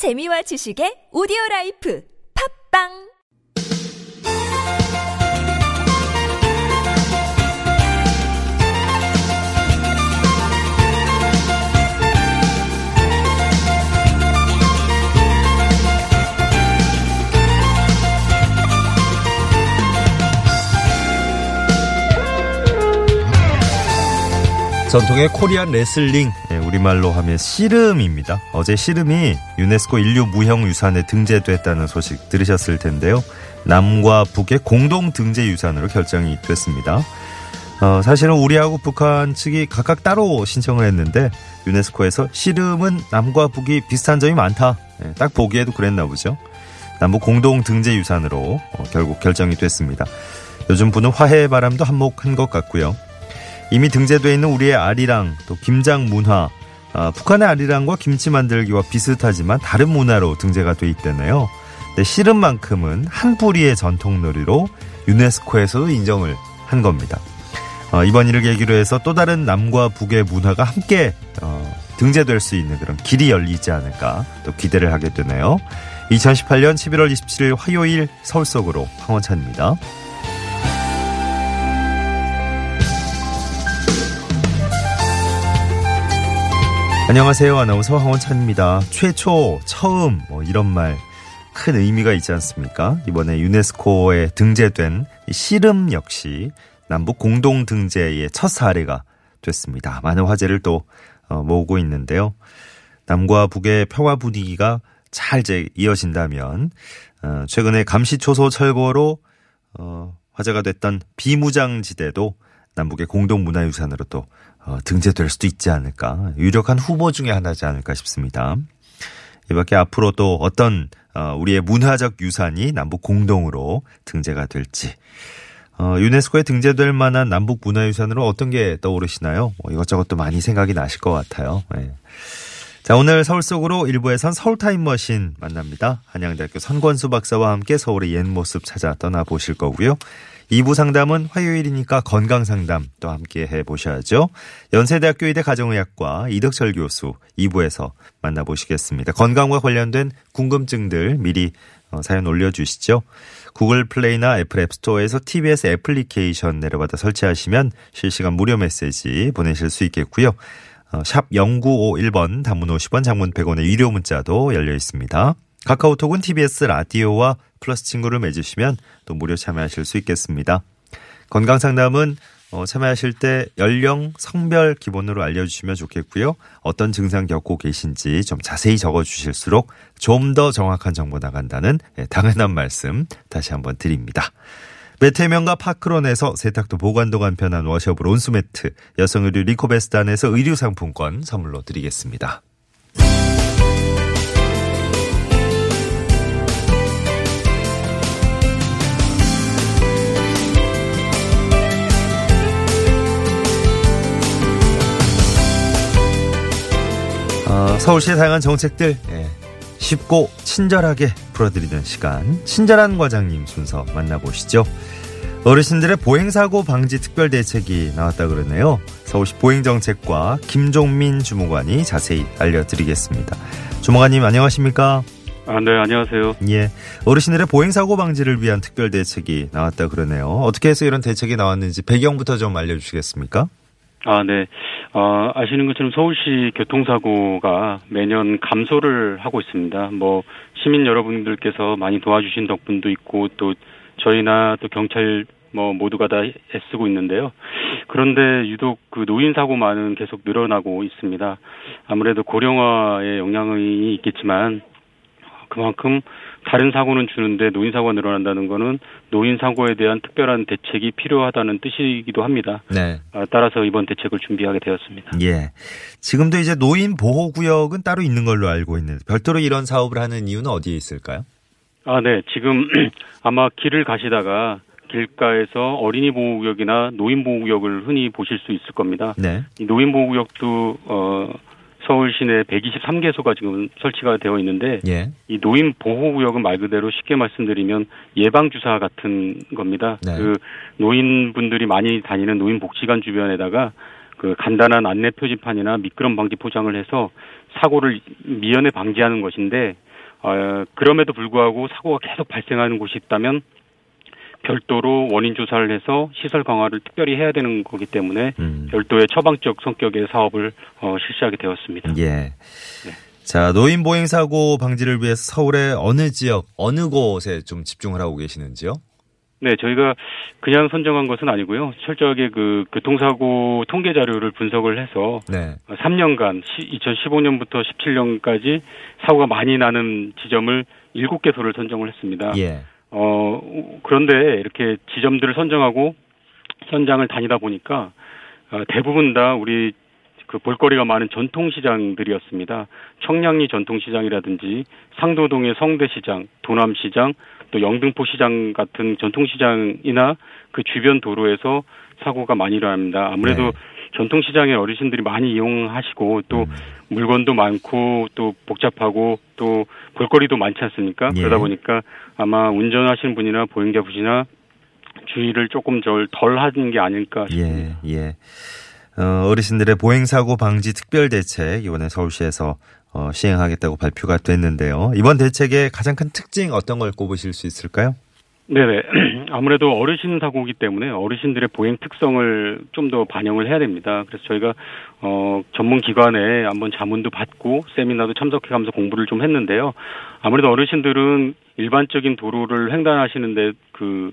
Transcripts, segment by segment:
재미와 지식의 오디오 life. 팟빵 전통의 Korean 레슬링, 예, 우리말로 하면 씨름입니다. 어제 씨름이 유네스코 인류 무형 유산에 등재됐다는 소식 들으셨을 텐데요. 남과 북의 공동 등재 유산으로 결정이 됐습니다. 어, 사실은 우리하고 북한 측이 각각 따로 신청을 했는데 유네스코에서 씨름은 남과 북이 비슷한 점이 많다. 예, 딱 보기에도 그랬나 보죠. 남북 공동 등재 유산으로 어, 결국 결정이 됐습니다. 요즘 부는 화해의 바람도 한몫한 것 같고요. 이미 등재되어 있는 우리의 아리랑, 또 김장 문화, 아, 북한의 아리랑과 김치 만들기와 비슷하지만 다른 문화로 등재가 돼 있다네요. 근데 씨름 만큼은 한 뿌리의 전통 놀이로 유네스코에서도 인정을 한 겁니다. 어, 이번 일을 계기로 해서 또 다른 남과 북의 문화가 함께 어, 등재될 수 있는 그런 길이 열리지 않을까 또 기대를 하게 되네요. 2018년 11월 27일 화요일 서울 속으로 황원찬입니다. 안녕하세요. 아나운서 황원찬입니다. 최초, 처음, 뭐 이런 말 큰 의미가 있지 않습니까? 이번에 유네스코에 등재된 씨름 역시 남북 공동 등재의 첫 사례가 됐습니다. 많은 화제를 또 어, 모으고 있는데요. 남과 북의 평화 분위기가 잘 이어진다면 어, 최근에 감시초소 철거로 어, 화제가 됐던 비무장지대도 남북의 공동문화유산으로 또 어, 등재될 수도 있지 않을까 유력한 후보 중에 하나지 않을까 싶습니다. 이 밖에 앞으로 또 어떤 어, 우리의 문화적 유산이 남북 공동으로 등재가 될지 어, 유네스코에 등재될 만한 남북 문화유산으로 어떤 게 떠오르시나요? 뭐 이것저것 또 많이 생각이 나실 것 같아요. 네. 자, 오늘 서울 속으로 일부에선 서울 타임머신 만납니다. 한양대학교 선권수 박사와 함께 서울의 옛 모습 찾아 떠나보실 거고요. 2부 상담은 화요일이니까 건강 상담 또 함께 해보셔야죠. 연세대학교 의대 가정의학과 이덕철 교수 2부에서 만나보시겠습니다. 건강과 관련된 궁금증들 미리 어, 사연 올려주시죠. 구글 플레이나 애플 앱스토어에서 TBS 애플리케이션 내려받아 설치하시면 실시간 무료 메시지 보내실 수 있겠고요. 어, 샵 0951번 단문 50원 장문 100원의 유료 문자도 열려 있습니다. 카카오톡은 TBS 라디오와 플러스 친구를 맺으시면 또 무료 참여하실 수 있겠습니다. 건강 상담은 어, 참여하실 때 연령, 성별 기본으로 알려주시면 좋겠고요. 어떤 증상 겪고 계신지 좀 자세히 적어주실수록 좀 더 정확한 정보 나간다는 예, 당연한 말씀 다시 한번 드립니다. 매태명과 파크론에서 세탁도 보관도 간편한 워셔블 온수매트, 여성 의류 리코베스단에서 의류 상품권 선물로 드리겠습니다. 어, 서울시의 다양한 정책들 예, 쉽고 친절하게 풀어드리는 시간 친절한 과장님 순서 만나보시죠. 어르신들의 보행사고 방지 특별 대책이 나왔다 그러네요. 서울시 보행정책과 김종민 주무관이 자세히 알려드리겠습니다. 주무관님 안녕하십니까? 아, 네, 안녕하세요. 예. 어르신들의 보행사고 방지를 위한 특별 대책이 나왔다 그러네요. 어떻게 해서 이런 대책이 나왔는지 배경부터 좀 알려주시겠습니까? 아, 네. 어, 아시는 것처럼 서울시 교통사고가 매년 감소를 하고 있습니다. 뭐, 시민 여러분들께서 많이 도와주신 덕분도 있고, 또 저희나 또 경찰 뭐 모두가 다 애쓰고 있는데요. 그런데 유독 그 노인 사고만은 계속 늘어나고 있습니다. 아무래도 고령화의 영향이 있겠지만 그만큼 다른 사고는 주는데 노인 사고가 늘어난다는 거는 노인 사고에 대한 특별한 대책이 필요하다는 뜻이기도 합니다. 네. 아, 따라서 이번 대책을 준비하게 되었습니다. 예. 지금도 이제 노인 보호 구역은 따로 있는 걸로 알고 있는데 별도로 이런 사업을 하는 이유는 어디에 있을까요? 아, 네. 지금 아마 길을 가시다가 길가에서 어린이 보호구역이나 노인 보호구역을 흔히 보실 수 있을 겁니다. 네. 이 노인 보호구역도 어 서울 시내 123개소가 지금 설치가 되어 있는데 예. 이 노인 보호 구역은 말 그대로 쉽게 말씀드리면 예방 주사 같은 겁니다. 네. 그 노인분들이 많이 다니는 노인 복지관 주변에다가 그 간단한 안내 표지판이나 미끄럼 방지 포장을 해서 사고를 미연에 방지하는 것인데 어, 그럼에도 불구하고 사고가 계속 발생하는 곳이 있다면 별도로 원인 조사를 해서 시설 강화를 특별히 해야 되는 거기 때문에 음. 별도의 처방적 성격의 사업을 어, 실시하게 되었습니다. 예. 자, 노인 보행 사고 방지를 위해서 서울의 어느 지역, 어느 곳에 좀 집중을 하고 계시는지요? 네, 저희가 그냥 선정한 것은 아니고요. 철저하게 그 교통사고 통계 자료를 분석을 해서 네. 3년간 2015년부터 17년까지 사고가 많이 나는 지점을 7개소를 선정을 했습니다. 예. 어, 그런데 이렇게 지점들을 선정하고 현장을 다니다 보니까 어, 대부분 다 우리 그 볼거리가 많은 전통시장들이었습니다. 청량리 전통시장이라든지 상도동의 성대시장, 도남시장, 또 영등포 시장 같은 전통시장이나 그 주변 도로에서 사고가 많이 일어납니다. 아무래도 네. 전통시장에 어르신들이 많이 이용하시고 또 음. 물건도 많고 또 복잡하고 또 볼거리도 많지 않습니까? 예. 그러다 보니까 아마 운전하시는 분이나 보행자 분이나 주의를 조금 덜, 덜 하는 게 아닐까 싶습니다. 예, 예. 어, 어르신들의 보행사고 방지 특별 대책 이번에 서울시에서 어, 시행하겠다고 발표가 됐는데요. 이번 대책의 가장 큰 특징 어떤 걸 꼽으실 수 있을까요? 네네. 아무래도 어르신 사고이기 때문에 어르신들의 보행 특성을 좀 더 반영을 해야 됩니다. 그래서 저희가 어 전문 기관에 한번 자문도 받고 세미나도 참석해가면서 공부를 좀 했는데요. 아무래도 어르신들은 일반적인 도로를 횡단하시는데 그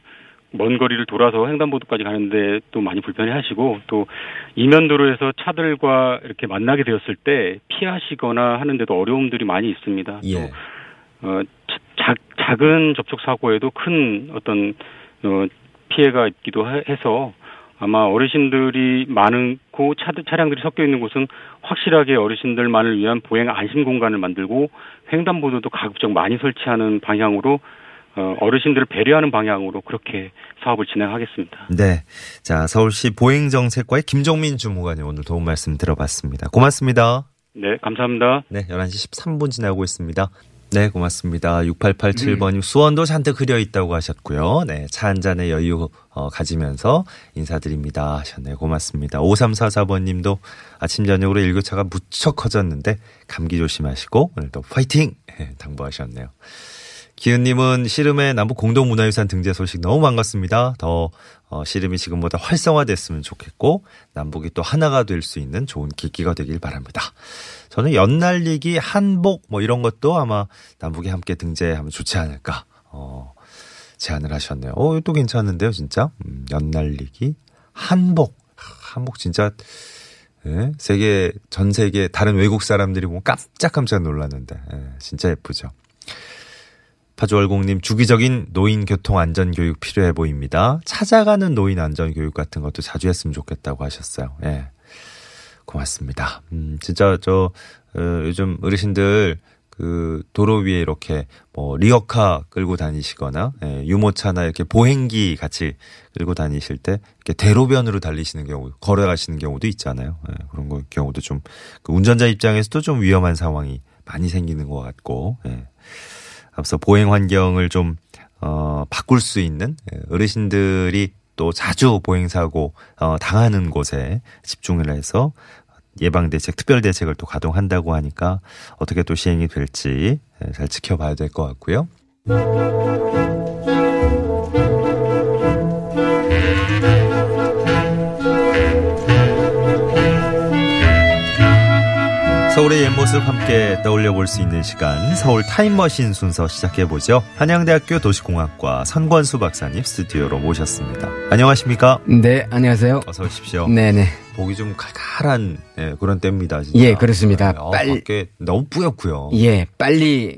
먼 거리를 돌아서 횡단보도까지 가는데 또 많이 불편해하시고 또 이면도로에서 차들과 이렇게 만나게 되었을 때 피하시거나 하는데도 어려움들이 많이 있습니다. 또 예. 어, 자, 작은 접촉 사고에도 큰 어떤 어, 피해가 있기도 하- 해서 아마 어르신들이 많고 차, 차량들이 섞여 있는 곳은 확실하게 어르신들만을 위한 보행 안심 공간을 만들고 횡단보도도 가급적 많이 설치하는 방향으로 어, 어르신들을 배려하는 방향으로 그렇게 사업을 진행하겠습니다. 네. 자, 서울시 보행정책과의 김종민 주무관이 오늘 도움 말씀 들어봤습니다. 고맙습니다. 네, 감사합니다. 네, 11시 13분 지나고 있습니다. 네, 고맙습니다. 6887번님 수원도 잔뜩 흐려 있다고 하셨고요. 네, 차 한 잔의 여유 어, 가지면서 인사드립니다 하셨네요. 고맙습니다. 5344번님도 아침 저녁으로 일교차가 무척 커졌는데 감기 조심하시고 오늘도 파이팅 예, 당부하셨네요. 기은님은 씨름의 남북 공동문화유산 등재 소식 너무 반갑습니다. 더 어, 씨름이 지금보다 활성화됐으면 좋겠고 남북이 또 하나가 될 수 있는 좋은 계기가 되길 바랍니다. 저는 연날리기, 한복 뭐 이런 것도 아마 남북이 함께 등재하면 좋지 않을까 어, 제안을 하셨네요. 어, 또 괜찮은데요, 진짜. 음, 연날리기, 한복, 한복 진짜 예? 세계 전 세계 다른 외국 사람들이 보면 깜짝깜짝 놀랐는데 예, 진짜 예쁘죠. 파주월공님 주기적인 노인 교통 안전 교육 필요해 보입니다. 찾아가는 노인 안전 교육 같은 것도 자주 했으면 좋겠다고 하셨어요. 예. 고맙습니다. 음, 진짜 저 어, 요즘 어르신들 그 도로 위에 이렇게 뭐 리어카 끌고 다니시거나 예, 유모차나 이렇게 보행기 같이 끌고 다니실 때 이렇게 대로변으로 달리시는 경우, 걸어가시는 경우도 있잖아요. 예, 그런 거 경우도 좀 그 운전자 입장에서도 좀 위험한 상황이 많이 생기는 것 같고. 예. 앞서 보행 환경을 좀, 어, 바꿀 수 있는 예, 어르신들이 또 자주 보행사고, 어, 당하는 곳에 집중을 해서 예방 대책, 특별 대책을 또 가동한다고 하니까 어떻게 또 시행이 될지 예, 잘 지켜봐야 될 것 같고요. 서울의 옛 모습 함께 떠올려 볼 수 있는 시간 서울 타임머신 순서 시작해 보죠. 한양대학교 도시공학과 선권수 박사님 스튜디오로 모셨습니다. 안녕하십니까? 네, 안녕하세요. 어서 오십시오. 네 네. 보기 좀 칼칼한 예, 그런 때입니다. 진짜. 예, 그렇습니다. 아, 빨리- 밖에 너무 뿌옇고요. 예, 빨리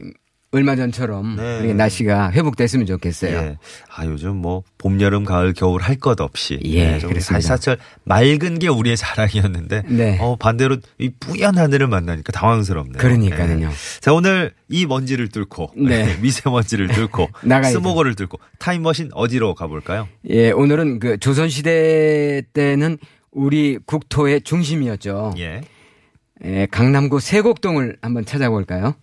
얼마 전처럼 네. 이렇게 날씨가 회복됐으면 좋겠어요. 예. 아, 요즘 뭐, 봄, 여름, 가을, 겨울 할 것 없이. 예, 좀 그렇습니다. 사시사철 맑은 게 우리의 자랑이었는데. 네. 어, 반대로 이 뿌연 하늘을 만나니까 당황스럽네요. 그러니까요. 예. 자, 오늘 이 먼지를 뚫고. 네. 미세먼지를 뚫고. 스모거를 뚫고. 타임머신 어디로 가볼까요? 예, 오늘은 그 조선시대 때는 우리 국토의 중심이었죠. 예. 예, 강남구 세곡동을 한번 찾아볼까요?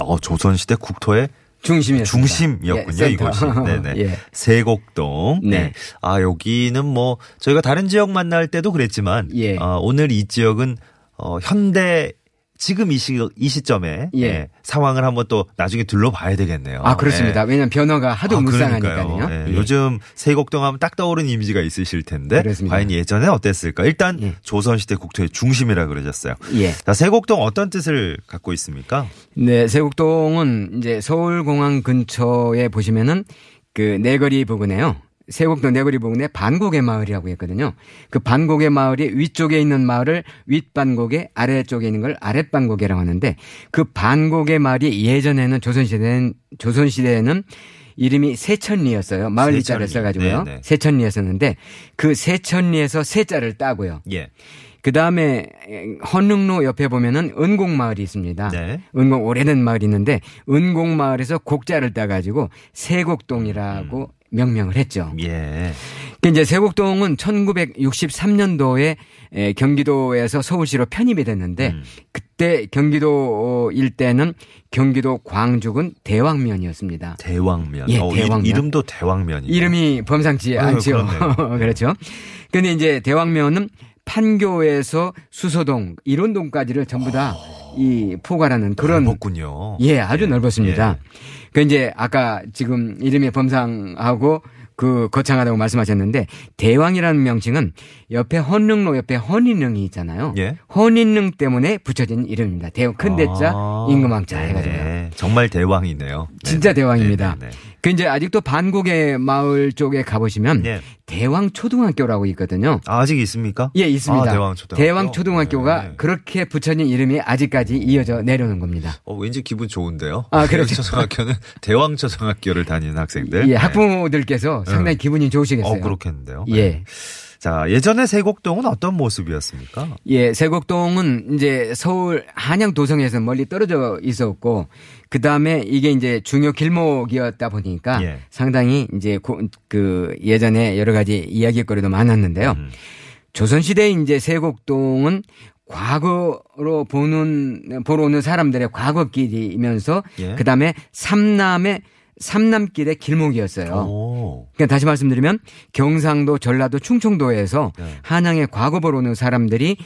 어, 조선시대 국토의 중심이었습니다. 중심이었군요, 예, 이곳이. 네네. 예. 세곡동. 네. 네. 아, 여기는 뭐, 저희가 다른 지역 만날 때도 그랬지만, 예. 아, 오늘 이 지역은, 어, 현대 지금 이, 시, 이 시점에 예. 예, 상황을 한번 또 나중에 둘러봐야 되겠네요. 아, 그렇습니다. 예. 왜냐하면 변화가 하도 아, 무쌍하니까요. 예, 예. 요즘 세곡동 하면 딱 떠오르는 이미지가 있으실 텐데 그렇습니다. 과연 예전에 어땠을까? 일단 예. 조선시대 국토의 중심이라 그러셨어요. 예. 자, 세곡동 어떤 뜻을 갖고 있습니까? 네, 세곡동은 이제 서울공항 근처에 보시면은 그 내거리 부근에요. 세곡도 부근에 반곡의 마을이라고 했거든요. 그 반곡의 마을이 위쪽에 있는 마을을 윗반곡에 아래쪽에 있는 걸 아랫반곡이라고 하는데 그 반곡의 마을이 예전에는 조선시대는 조선시대에는 이름이 세천리였어요. 마을 리자를 세천리. 써가지고요. 네네. 세천리였었는데 그 세천리에서 세자를 따고요. 예. 그 다음에 헌릉로 옆에 보면은 은곡마을이 있습니다. 네. 은곡 오래된 마을이 있는데 은곡마을에서 곡자를 따가지고 세곡동이라고 명명을 했죠. 예. 그 이제 세곡동은 1963년도에 경기도에서 서울시로 편입이 됐는데 음. 그때 경기도 일대는 경기도 광주군 대왕면이었습니다. 대왕면. 예, 어, 대왕면. 이, 름도 대왕면이. 이름이 범상치 않죠. 그렇죠. 근데 이제 대왕면은 판교에서 수서동, 일원동까지를 전부 다 이 포괄하는 그런 넓었군요. 예, 아주 예, 넓었습니다. 그 이제 아까 지금 이름이 범상하고 그 거창하다고 말씀하셨는데 대왕이라는 명칭은 옆에 헌릉로 옆에 헌인릉이 있잖아요. 예. 헌인릉 때문에 붙여진 이름입니다. 대왕 큰 대자 아, 임금왕자 네네. 해가지고요. 정말 대왕이네요. 진짜 네네. 대왕입니다. 네네네. 그 이제 아직도 반곡의 마을 쪽에 가보시면 예. 대왕 초등학교라고 있거든요. 아, 아직 있습니까? 예, 있습니다. 아, 대왕 초등학교. 대왕 초등학교가 네. 그렇게 붙여진 이름이 아직까지 이어져 내려오는 겁니다. 어, 왠지 기분 좋은데요. 아, 그렇죠. 초등학교는 대왕 초등학교를 다니는 학생들. 예, 네. 학부모들께서 상당히 기분이 좋으시겠어요. 어, 그렇겠는데요. 예. 네. 자, 예전에 세곡동은 어떤 모습이었습니까? 예, 세곡동은 이제 서울 한양 도성에서 멀리 떨어져 있었고 그 다음에 이게 이제 중요 길목이었다 보니까 예. 상당히 이제 고- 그 예전에 여러 가지 이야기거리도 많았는데요. 음. 조선시대 이제 세곡동은 과거로 보는 보러 오는 사람들의 과거길이면서 예. 그 다음에 삼남의 삼남길의 길목이었어요. 오. 그러니까 다시 말씀드리면 경상도, 전라도, 충청도에서 네. 한양에 과거 보러 오는 사람들이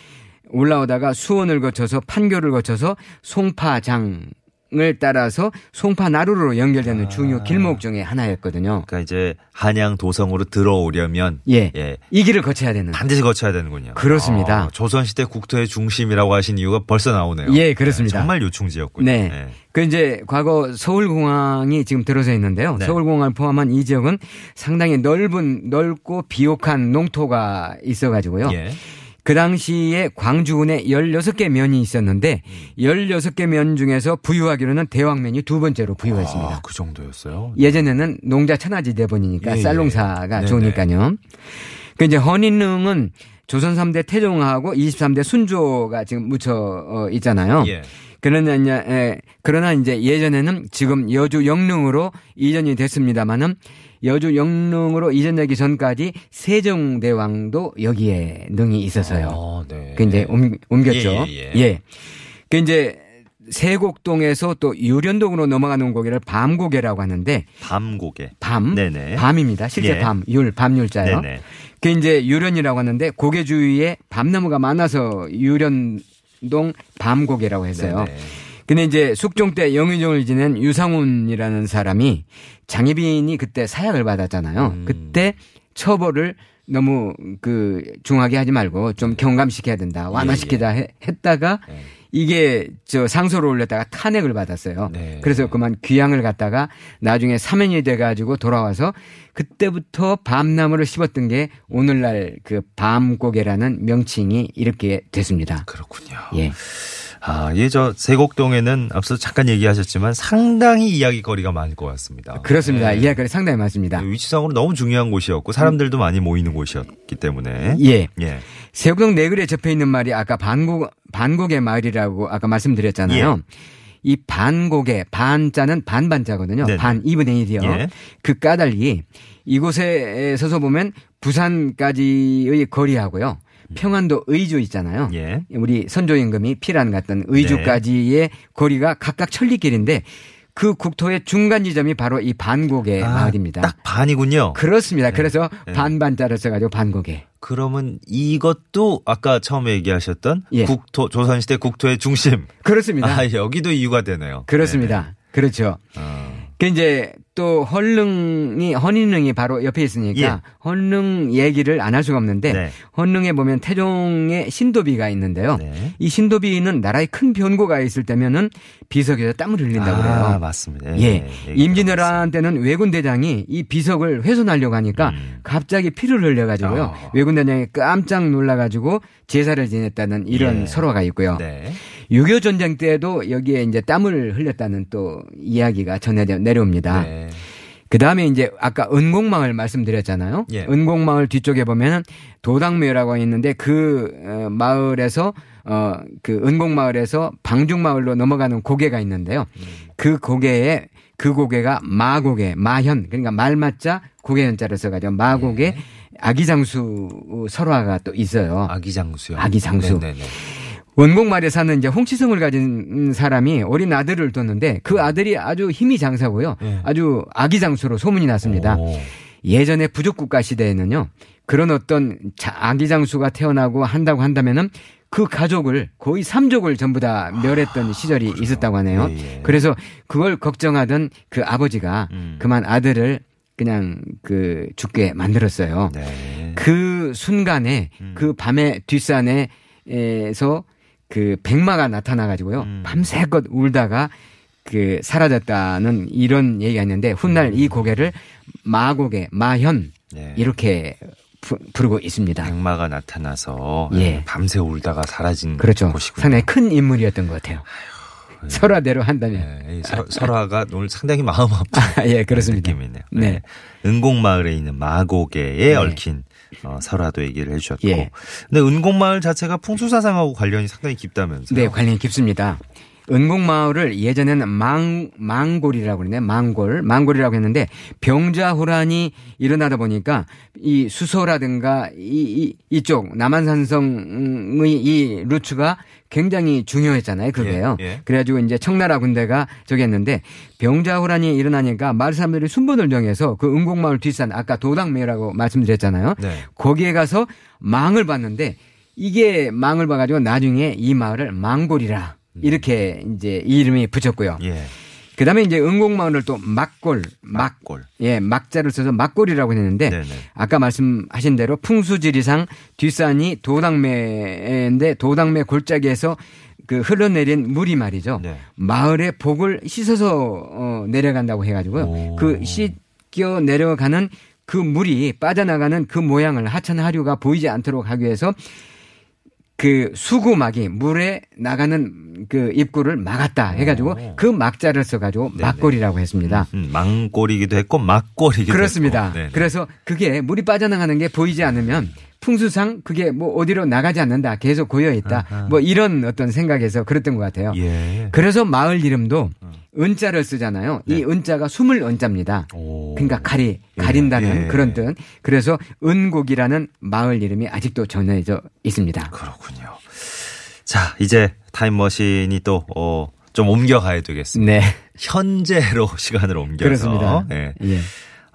올라오다가 수원을 거쳐서 판교를 거쳐서 송파장 을 따라서 송파나루로 연결되는 아. 중요 길목 중에 하나였거든요. 그러니까 이제 한양 도성으로 들어오려면 예. 예. 이 길을 거쳐야 되는. 반드시 거쳐야 되는군요. 그렇습니다. 아, 조선 시대 국토의 중심이라고 하신 이유가 벌써 나오네요. 예, 그렇습니다. 정말 요충지였군요. 네. 예. 그 이제 과거 서울공항이 지금 들어서 있는데요. 네. 서울공항을 포함한 이 지역은 상당히 넓은 넓고 비옥한 농토가 있어가지고요. 예. 그 당시에 광주군에 16개 면이 있었는데 16개 면 중에서 부유하기로는 대왕면이 두 번째로 부유했습니다. 아, 그 정도였어요. 예전에는 농자 천하지 대본이니까 예, 예. 쌀농사가 네네. 좋으니까요. 그 이제 헌인릉은 조선 3대 태종하고 23대 순조가 지금 묻혀 어, 있잖아요. 예. 그러나 이제 에, 그러나 이제 예전에는 지금 여주 영릉으로 이전이 됐습니다마는 여주 영릉으로 이전되기 전까지 세종대왕도 여기에 능이 있어서요. 아, 네. 그 이제 옮, 옮겼죠. 예, 예, 예. 그 이제 세곡동에서 또 유련동으로 넘어가는 고개를 밤고개라고 하는데 밤고개. 밤 네네. 밤입니다. 실제 예. 밤, 율, 밤율자요. 네네. 그 이제 유련이라고 하는데 고개 주위에 밤나무가 많아서 유련동 밤고개라고 했어요. 네네. 근데 이제 숙종 때 영의정을 지낸 유상훈이라는 사람이 장희빈이 그때 사약을 받았잖아요. 음. 그때 처벌을 너무 그 중하게 하지 말고 좀 경감시켜야 된다. 완화시키자 해- 했다가 네. 이게 저 상소를 올렸다가 탄핵을 받았어요. 네. 그래서 그만 귀향을 갔다가 나중에 사면이 돼 가지고 돌아와서 그때부터 밤나무를 씹었던 게 오늘날 그 밤고개라는 명칭이 이렇게 됐습니다. 그렇군요. 예. 아, 예, 저 세곡동에는 앞서 잠깐 얘기하셨지만 상당히 이야기거리가 많을 것 같습니다. 그렇습니다. 예. 이야기가 상당히 많습니다. 위치상으로 너무 중요한 곳이었고 사람들도 많이 모이는 곳이었기 때문에 예. 예. 세곡동 내글에 접해 있는 말이 아까 반곡, 반곡의 말이라고 아까 말씀드렸잖아요. 이 반곡의 반자는 반반자거든요. 예. 네네. 반 2분의 1이요. 예. 그 까닭이 이곳에 서서 보면 부산까지의 거리하고요. 평안도 의주 있잖아요. 예. 우리 선조임금이 피란 갔던 의주까지의 거리가 각각 천리길인데 그 국토의 중간 지점이 바로 이 반곡의 아, 마을입니다. 딱 반이군요. 그렇습니다. 그래서 네. 반반자를 써가지고 반곡에. 그러면 이것도 아까 처음에 얘기하셨던 예. 국토 조선시대 국토의 중심. 그렇습니다. 아 여기도 이유가 되네요. 그렇습니다. 그렇죠. 어. 그 이제 또 헌릉이 헌인릉이 바로 옆에 있으니까 예. 헌릉 얘기를 안 할 수가 없는데 네. 헌릉에 보면 태종의 신도비가 있는데요. 네. 이 신도비는 나라에 큰 변고가 있을 때면은 비석에서 땀을 흘린다고 그래요. 아 맞습니다. 예. 얘기 임진왜란 때는 왜군 대장이 이 비석을 훼손하려고 하니까 음. 갑자기 피를 흘려 가지고요. 아. 왜군 대장이 깜짝 놀라 가지고 제사를 지냈다는 이런 예. 설화가 있고요. 네. 6.25 전쟁 때도 여기에 이제 땀을 흘렸다는 또 이야기가 전해 내려옵니다. 네. 그 다음에 이제 아까 은곡마을 말씀드렸잖아요. 예. 은곡마을 뒤쪽에 보면은 도당묘라고 있는데 그 어, 마을에서 어그 은곡마을에서 방중마을로 넘어가는 고개가 있는데요. 음. 그 고개에 그 고개가 마고개, 마현 그러니까 말맞자 고개현자를 써가지고 마고개 예. 아기장수 설화가 또 있어요. 아기 장수요. 아기 장수. 네네네. 원곡마을에 사는 이제 홍치성을 가진 사람이 어린 아들을 뒀는데 그 아들이 아주 힘이 장사고요. 예. 아주 아기 장수로 소문이 났습니다. 오. 예전에 부족국가 시대에는요. 그런 어떤 자- 아기 장수가 태어나고 한다고 한다면은 그 가족을 거의 삼족을 전부 다 멸했던 시절이 있었다고 하네요. 아, 예, 예. 그래서 그걸 걱정하던 그 아버지가 음. 그만 아들을 그냥 그 죽게 만들었어요. 네. 그 순간에 음. 그 밤의 뒷산에서 그 백마가 나타나 가지고요. 음. 밤새껏 울다가 그 사라졌다는 이런 얘기가 있는데 훗날 이 고개를 마고개, 마현 음. 네. 이렇게 부, 부르고 있습니다. 백마가 나타나서 예. 예, 밤새 울다가 사라진 그렇죠. 곳이군요. 상당히 큰 인물이었던 것 같아요. 설화대로 한다면. 예, 설- 설화가 오늘 상당히 마음 아픈 예, 그렇습니다. 느낌이네요. 네. 은곡마을에 있는 마고개에 네. 얽힌 어, 설화도 얘기를 해주셨고. 예. 근데 은곡마을 자체가 풍수사상하고 관련이 상당히 깊다면서요? 네, 관련이 깊습니다. 은곡마을을 예전에는 망, 망골이라고 그러네. 망골. 망골이라고 했는데 병자호란이 일어나다 보니까 이 수소라든가 이, 이, 이쪽 남한산성의 이 루트가 굉장히 중요했잖아요. 그게요. 예, 예. 그래가지고 이제 청나라 군대가 저기 했는데 병자호란이 일어나니까 마을 사람들이 순번을 정해서 그 은곡마을 뒷산 아까 도당매라고 말씀드렸잖아요. 네. 거기에 가서 망을 봤는데 이게 망을 봐가지고 나중에 이 마을을 망골이라 이렇게 이제 이 이름이 붙였고요. 예. 그 다음에 이제 은곡마을을 또 막골, 막, 막골. 예, 막자를 써서 막골이라고 했는데 네네. 아까 말씀하신 대로 풍수지리상 뒷산이 도당매인데 도당매 골짜기에서 그 흘러내린 물이 말이죠. 네. 마을의 복을 씻어서 어, 내려간다고 해가지고요. 오. 그 씻겨 내려가는 그 물이 빠져나가는 그 모양을 하천 하류가 보이지 않도록 하기 위해서 그 수구막이 물에 나가는 그 입구를 막았다 해가지고 오. 그 막자를 써가지고 네네. 막골이라고 했습니다. 음, 망골이기도 했고 막골이기도 그렇습니다. 그래서 그게 물이 빠져나가는 게 보이지 않으면 풍수상 그게 뭐 어디로 나가지 않는다. 계속 고여 있다. 아하. 뭐 이런 어떤 생각에서 그랬던 것 같아요. 예. 그래서 마을 이름도 은자를 쓰잖아요. 이 은자가 숨을 은자입니다. 네. 오. 그러니까 가리 예, 가린다는 예. 그런 뜻. 그래서 은곡이라는 마을 이름이 아직도 전해져 있습니다. 그렇군요. 자, 이제 타임머신이 또, 어, 좀 옮겨가야 되겠습니다. 네. 현재로 시간을 옮겨서. 그렇습니다. 예. 예.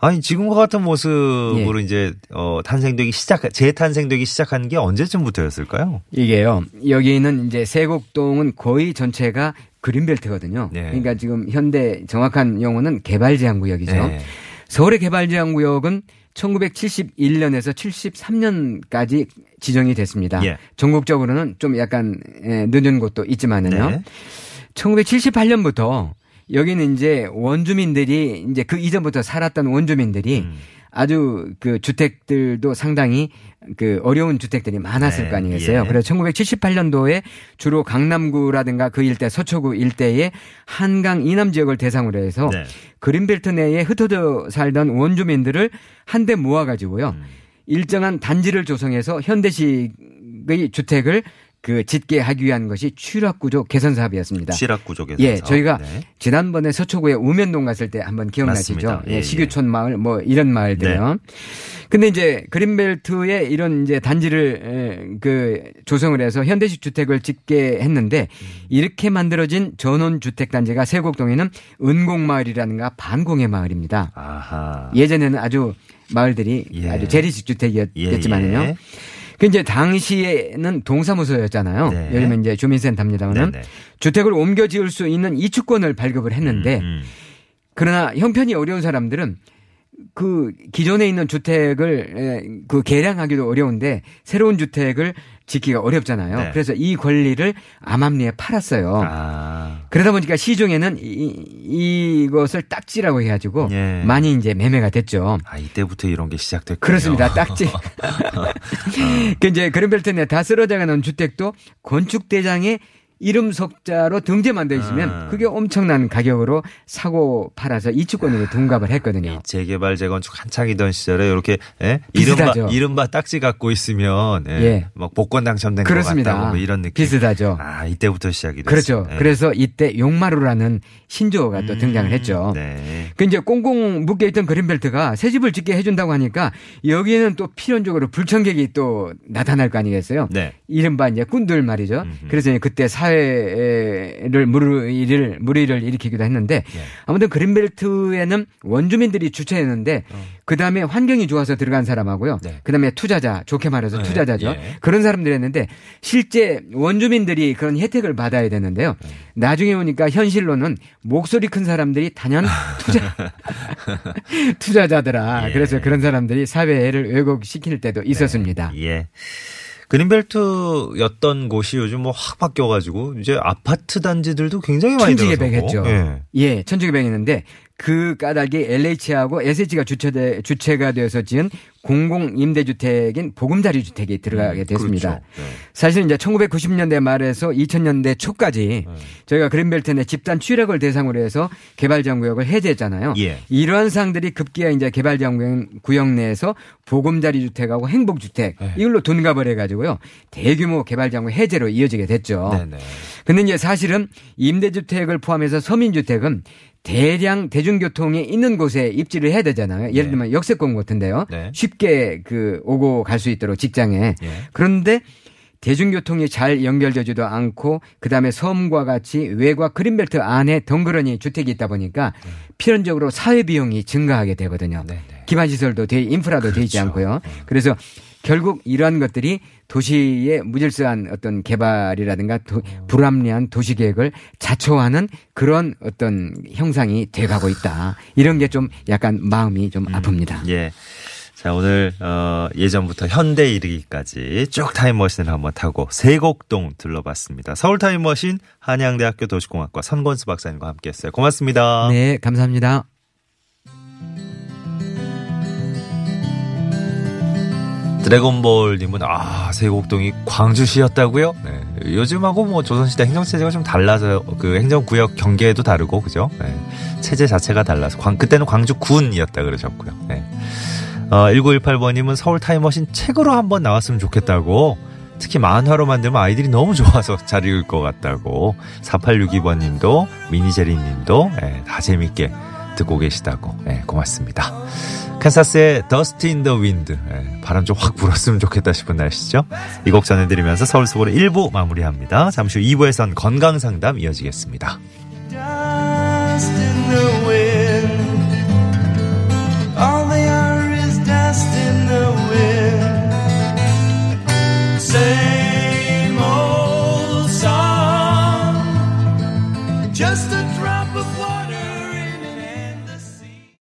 아니, 지금과 같은 모습으로 예. 이제, 어, 탄생되기 시작, 재탄생되기 시작한 게 언제쯤부터였을까요? 이게요. 여기는 이제 세곡동은 거의 전체가 그린벨트거든요. 네. 그러니까 지금 현대 정확한 용어는 개발 제한 구역이죠. 네. 서울의 개발 제한 구역은 1971년에서 73년까지 지정이 됐습니다. 예. 전국적으로는 좀 약간 예, 늦은 곳도 있지만은요. 네. 1978년부터 여기는 이제 원주민들이 이제 그 이전부터 살았던 원주민들이 음. 아주 그 주택들도 상당히 그 어려운 주택들이 많았을 네, 거 아니겠어요. 예. 그래서 1978년도에 주로 강남구라든가 그 일대 서초구 일대의 한강 이남 지역을 대상으로 해서 네. 그린벨트 내에 흩어져 살던 원주민들을 한데 모아가지고요. 음. 일정한 단지를 조성해서 현대식의 주택을 그 짓게 하기 위한 것이 취락구조 개선 사업이었습니다. 취락구조 개선 예, 사업. 저희가 네. 지난번에 서초구에 우면동 갔을 때 한번 기억나시죠? 맞습니다. 예, 예, 예. 식유촌 마을 뭐 이런 마을들요. 근데 이제 그린벨트에 이런 이제 단지를 에, 그 조성을 해서 현대식 주택을 짓게 했는데 이렇게 만들어진 전원 주택 단지가 세곡동에는 은공마을이라는가 반공의 마을입니다. 아하. 예전에는 아주 마을들이 예. 아주 재래식 주택이었지만요. 예, 예. 그 이제 당시에는 동사무소였잖아요. 네. 요즘은 이제 주민센터입니다만은 네 네. 주택을 옮겨 지을 수 있는 이주권을 발급을 했는데 음, 그러나 형편이 어려운 사람들은 그 기존에 있는 주택을 에, 그 개량하기도 어려운데 새로운 주택을 짓기가 어렵잖아요. 네. 그래서 이 권리를 암암리에 팔았어요. 아. 그러다 보니까 시중에는 이, 이것을 딱지라고 해가지고 예. 많이 이제 매매가 됐죠. 아, 이때부터 이런 게 시작됐군요. 그렇습니다. 딱지. 그 이제 그린벨트 내 다 쓰러져가는 주택도 건축 대장의 이름 석자로 등재만 돼 있으면 아. 그게 엄청난 가격으로 사고 팔아서 이주권으로 둔갑을 했거든요. 이 재개발 재건축 한창이던 시절에 이렇게 예? 이른바 비슷하죠. 이른바 딱지 갖고 있으면 예. 예. 막 복권 당첨된 것 그렇습니다. 같다고 뭐 이런 느낌. 비슷하죠. 아 이때부터 시작이 그렇죠. 됐어요. 예. 그래서 이때 용마루라는 신조어가 또 등장을 했죠. 네. 그 이제 꽁꽁 묶여 있던 그린벨트가 새 집을 짓게 해준다고 하니까 여기에는 또 필연적으로 불청객이 또 나타날 거 아니겠어요? 네. 이른바 이제 꾼들 말이죠. 그래서 이제 그때 사 회를 무리를 무리를 일으키기도 했는데 예. 아무튼 그린벨트에는 원주민들이 주최했는데 그 다음에 환경이 좋아서 들어간 사람하고요. 어. 네. 그 다음에 투자자 좋게 말해서 네. 투자자죠. 예. 그런 사람들이 했는데 실제 원주민들이 그런 혜택을 받아야 되는데요. 네. 나중에 오니까 현실로는 목소리 큰 사람들이 단연 투자 투자자더라. 예. 그래서 그런 사람들이 사회를 왜곡시킬 때도 있었습니다. 예. 그린벨트였던 곳이 요즘 뭐 확 바뀌어가지고 이제 아파트 단지들도 굉장히 많이 천지개백했죠. 들어서고. 예. 예, 천지개백했는데 그 까닭이 LH하고 SH가 주체돼, 주체가 되어서 지은 공공 임대주택인 보금자리 주택이 들어가게 됐습니다. 그렇죠. 네. 사실 이제 1990년대 말에서 2000년대 초까지 네. 저희가 그린벨트 내 집단 취락을 대상으로 해서 개발장구역을 해제했잖아요. 예. 이러한 사항들이 급기야 이제 개발장구역 내에서 보금자리 주택하고 행복주택 네. 이걸로 돈갑을 해가지고요 대규모 개발장구 해제로 이어지게 됐죠. 네네. 근데 이제 사실은 임대주택을 포함해서 서민주택은 대량 대중교통이 있는 곳에 입지를 해야 되잖아요. 예를 들면 역세권 같은데요. 네. 쉽게 그 오고 갈 수 있도록 직장에. 예. 그런데 대중교통이 잘 연결되지도 않고 그다음에 섬과 같이 외과 그린벨트 안에 덩그러니 주택이 있다 보니까 필연적으로 사회 비용이 증가하게 되거든요. 네네. 기반 시설도 돼 인프라도 돼 있지 그렇죠. 않고요. 그래서 결국 이러한 것들이 도시의 무질서한 어떤 개발이라든가 도- 불합리한 도시 계획을 자초하는 그런 어떤 형상이 돼가고 있다. 이런 게 좀 약간 마음이 좀 아픕니다. 예. 자, 오늘, 어, 예전부터 현대 이르기까지 쭉 타임머신을 한번 타고 세곡동 둘러봤습니다. 서울 타임머신 한양대학교 도시공학과 선권수 박사님과 함께 했어요. 고맙습니다. 네, 감사합니다. 드래곤볼님은, 아, 세곡동이 광주시였다고요? 네. 요즘하고 뭐 조선시대 행정체제가 좀 달라서 그 행정구역 경계도 다르고, 그죠? 네. 체제 자체가 달라서. 광, 그때는 광주군이었다 그러셨고요. 네. 어, 1918번님은 서울 타임머신 책으로 한번 나왔으면 좋겠다고. 특히 만화로 만들면 아이들이 너무 좋아서 잘 읽을 것 같다고. 4862번님도, 미니제리님도, 예, 다 재밌게 듣고 계시다고. 예, 고맙습니다. 캔사스의 in the Wind. 예, 바람 좀 확 불었으면 좋겠다 싶은 날씨죠. 이 곡 전해드리면서 서울 속으로 1부 마무리합니다. 잠시 후 2부에선 건강상담 이어지겠습니다.